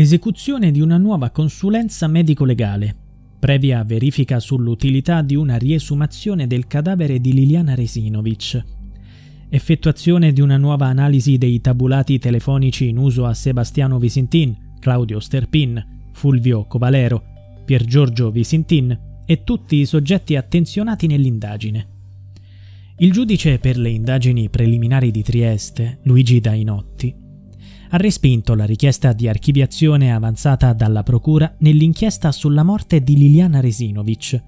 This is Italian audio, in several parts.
Esecuzione di una nuova consulenza medico-legale, previa verifica sull'utilità di una riesumazione del cadavere di Liliana Resinovic. Effettuazione di una nuova analisi dei tabulati telefonici in uso a Sebastiano Visintin, Claudio Sterpin, Fulvio Covalero, Pier Giorgio Visintin e tutti i soggetti attenzionati nell'indagine. Il giudice per le indagini preliminari di Trieste, Luigi Dainotti, ha respinto la richiesta di archiviazione avanzata dalla Procura nell'inchiesta sulla morte di Liliana Resinovic.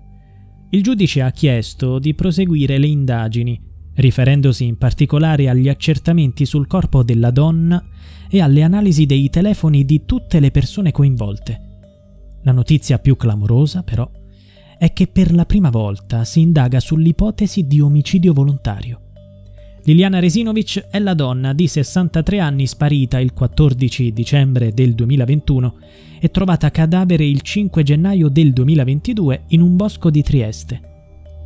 Il giudice ha chiesto di proseguire le indagini, riferendosi in particolare agli accertamenti sul corpo della donna e alle analisi dei telefoni di tutte le persone coinvolte. La notizia più clamorosa, però, è che per la prima volta si indaga sull'ipotesi di omicidio volontario. Liliana Resinovic è la donna di 63 anni sparita il 14 dicembre del 2021 e trovata cadavere il 5 gennaio del 2022 in un bosco di Trieste.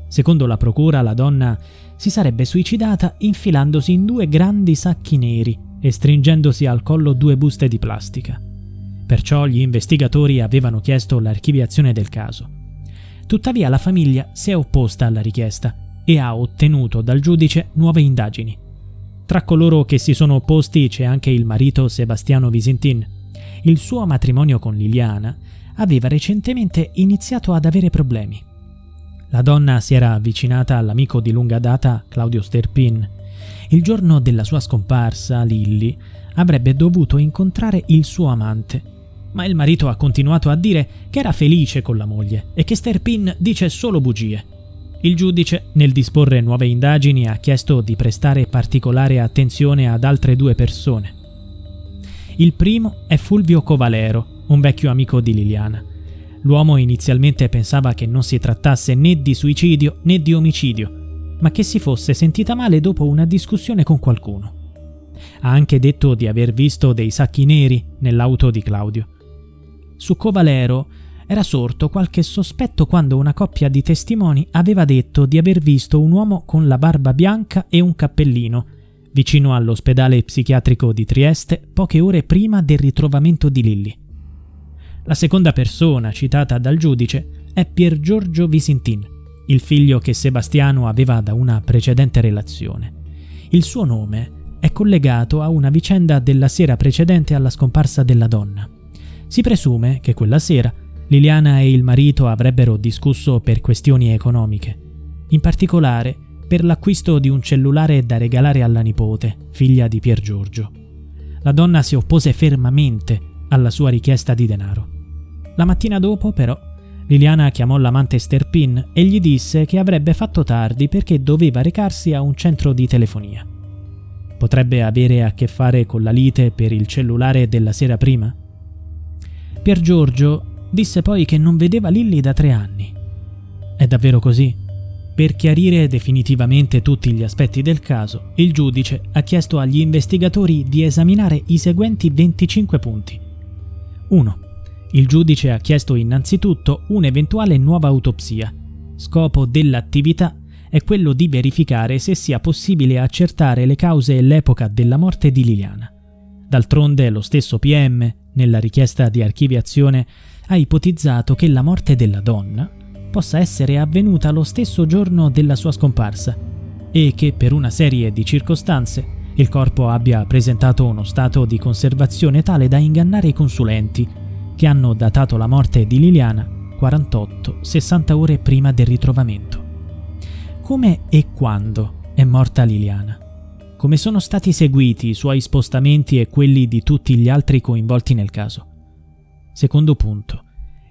Secondo la procura, la donna si sarebbe suicidata infilandosi in due grandi sacchi neri e stringendosi al collo due buste di plastica. Perciò gli investigatori avevano chiesto l'archiviazione del caso. Tuttavia la famiglia si è opposta alla richiesta e ha ottenuto dal giudice nuove indagini. Tra coloro che si sono opposti c'è anche il marito Sebastiano Visintin. Il suo matrimonio con Liliana aveva recentemente iniziato ad avere problemi. La donna si era avvicinata all'amico di lunga data Claudio Sterpin. Il giorno della sua scomparsa, Lilly avrebbe dovuto incontrare il suo amante, ma il marito ha continuato a dire che era felice con la moglie e che Sterpin dice solo bugie. Il giudice, nel disporre nuove indagini, ha chiesto di prestare particolare attenzione ad altre due persone. Il primo è Fulvio Covalero, un vecchio amico di Liliana. L'uomo inizialmente pensava che non si trattasse né di suicidio né di omicidio, ma che si fosse sentita male dopo una discussione con qualcuno. Ha anche detto di aver visto dei sacchi neri nell'auto di Claudio. Su Covalero era sorto qualche sospetto quando una coppia di testimoni aveva detto di aver visto un uomo con la barba bianca e un cappellino vicino all'ospedale psichiatrico di Trieste poche ore prima del ritrovamento di Lilli. La seconda persona citata dal giudice è Pier Giorgio Visintin, il figlio che Sebastiano aveva da una precedente relazione. Il suo nome è collegato a una vicenda della sera precedente alla scomparsa della donna. Si presume che quella sera Liliana e il marito avrebbero discusso per questioni economiche, in particolare per l'acquisto di un cellulare da regalare alla nipote, figlia di Pier Giorgio. La donna si oppose fermamente alla sua richiesta di denaro. La mattina dopo, però, Liliana chiamò l'amante Sterpin e gli disse che avrebbe fatto tardi perché doveva recarsi a un centro di telefonia. Potrebbe avere a che fare con la lite per il cellulare della sera prima? Pier Giorgio Disse poi che non vedeva Lilly da tre anni. È davvero così? Per chiarire definitivamente tutti gli aspetti del caso, il giudice ha chiesto agli investigatori di esaminare i seguenti 25 punti. 1. Il giudice ha chiesto innanzitutto un'eventuale nuova autopsia. Scopo dell'attività è quello di verificare se sia possibile accertare le cause e l'epoca della morte di Liliana. D'altronde lo stesso PM, nella richiesta di archiviazione, ha ipotizzato che la morte della donna possa essere avvenuta lo stesso giorno della sua scomparsa e che per una serie di circostanze il corpo abbia presentato uno stato di conservazione tale da ingannare i consulenti che hanno datato la morte di Liliana 48-60 ore prima del ritrovamento. Come e quando è morta Liliana? Come sono stati seguiti i suoi spostamenti e quelli di tutti gli altri coinvolti nel caso? Secondo punto.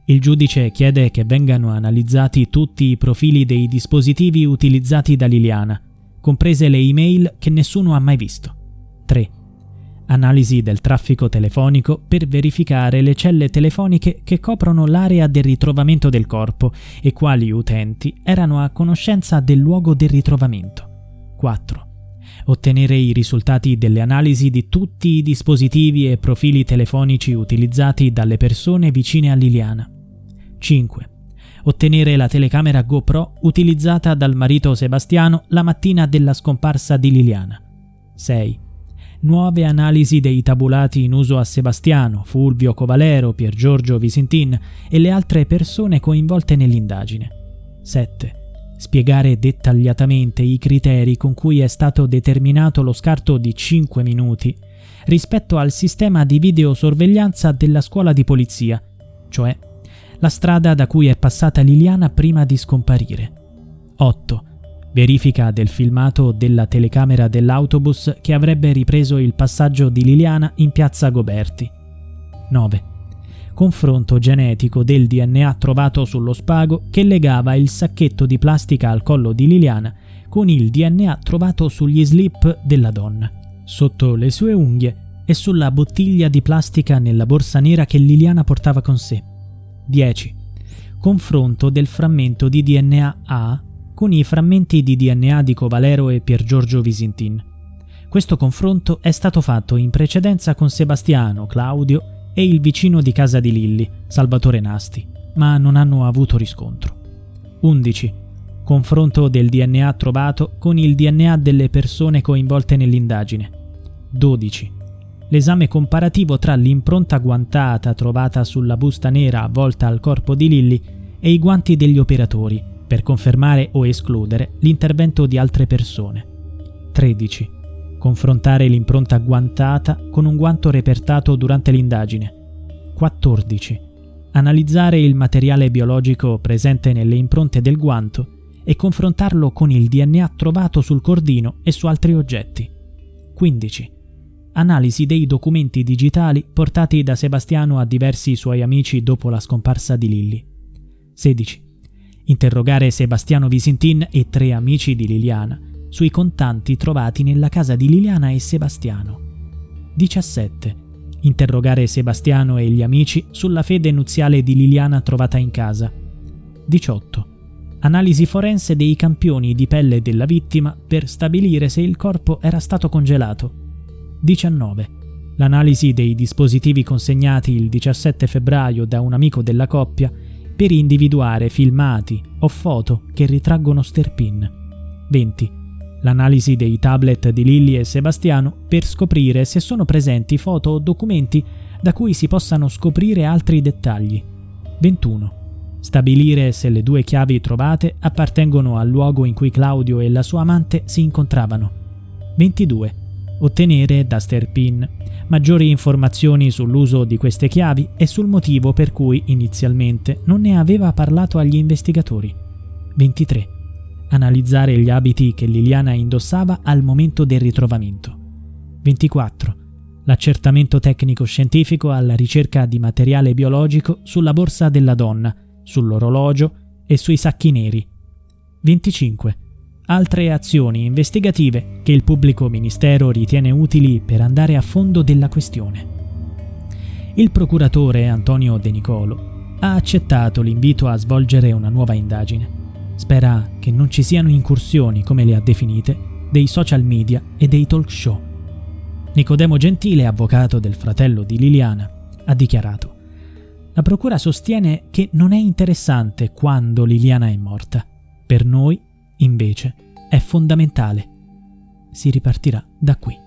Il giudice chiede che vengano analizzati tutti i profili dei dispositivi utilizzati da Liliana, comprese le email che nessuno ha mai visto. 3. Analisi del traffico telefonico per verificare le celle telefoniche che coprono l'area del ritrovamento del corpo e quali utenti erano a conoscenza del luogo del ritrovamento. 4 ottenere i risultati delle analisi di tutti i dispositivi e profili telefonici utilizzati dalle persone vicine a Liliana. 5. Ottenere la telecamera GoPro utilizzata dal marito Sebastiano la mattina della scomparsa di Liliana. 6. nuove analisi dei tabulati in uso a Sebastiano, Fulvio Covalero, Pier Giorgio Visintin e le altre persone coinvolte nell'indagine. 7. Spiegare dettagliatamente i criteri con cui è stato determinato lo scarto di 5 minuti rispetto al sistema di videosorveglianza della scuola di polizia, cioè la strada da cui è passata Liliana prima di scomparire. 8 verifica del filmato della telecamera dell'autobus che avrebbe ripreso il passaggio di Liliana in piazza Goberti. 9. Confronto genetico del DNA trovato sullo spago che legava il sacchetto di plastica al collo di Liliana con il DNA trovato sugli slip della donna, sotto le sue unghie e sulla bottiglia di plastica nella borsa nera che Liliana portava con sé. 10. Confronto del frammento di DNA A con i frammenti di DNA di Covalero e Pier Giorgio Visintin. Questo confronto è stato fatto in precedenza con Sebastiano, Claudio e il vicino di casa di Lilli, Salvatore Nasti, ma non hanno avuto riscontro. 11. Confronto del DNA trovato con il DNA delle persone coinvolte nell'indagine. 12. L'esame comparativo tra l'impronta guantata trovata sulla busta nera avvolta al corpo di Lilli e i guanti degli operatori, per confermare o escludere l'intervento di altre persone. 13. Confrontare l'impronta guantata con un guanto repertato durante l'indagine. 14. Analizzare il materiale biologico presente nelle impronte del guanto e confrontarlo con il DNA trovato sul cordino e su altri oggetti. 15. Analisi dei documenti digitali portati da Sebastiano a diversi suoi amici dopo la scomparsa di Lilli. 16 interrogare Sebastiano Visintin e tre amici di Liliana sui contanti trovati nella casa di Liliana e Sebastiano. 17. Interrogare Sebastiano e gli amici sulla fede nuziale di Liliana trovata in casa. 18. Analisi forense dei campioni di pelle della vittima per stabilire se il corpo era stato congelato. 19. L'analisi dei dispositivi consegnati il 17 febbraio da un amico della coppia per individuare filmati o foto che ritraggono Sterpin. 20. L'analisi dei tablet di Lilly e Sebastiano per scoprire se sono presenti foto o documenti da cui si possano scoprire altri dettagli. 21. Stabilire se le due chiavi trovate appartengono al luogo in cui Claudio e la sua amante si incontravano. 22. Ottenere da Sterpin maggiori informazioni sull'uso di queste chiavi e sul motivo per cui inizialmente non ne aveva parlato agli investigatori. 23. Analizzare gli abiti che Liliana indossava al momento del ritrovamento. 24. L'accertamento tecnico-scientifico alla ricerca di materiale biologico sulla borsa della donna, sull'orologio e sui sacchi neri. 25 altre azioni investigative che il pubblico ministero ritiene utili per andare a fondo della questione. Il procuratore Antonio De Nicolo ha accettato l'invito a svolgere una nuova indagine. Spera che non ci siano incursioni, come le ha definite, dei social media e dei talk show. Nicodemo Gentile, avvocato del fratello di Liliana, ha dichiarato la Procura sostiene che non è interessante quando Liliana è morta. Per noi invece, è fondamentale. Si ripartirà da qui.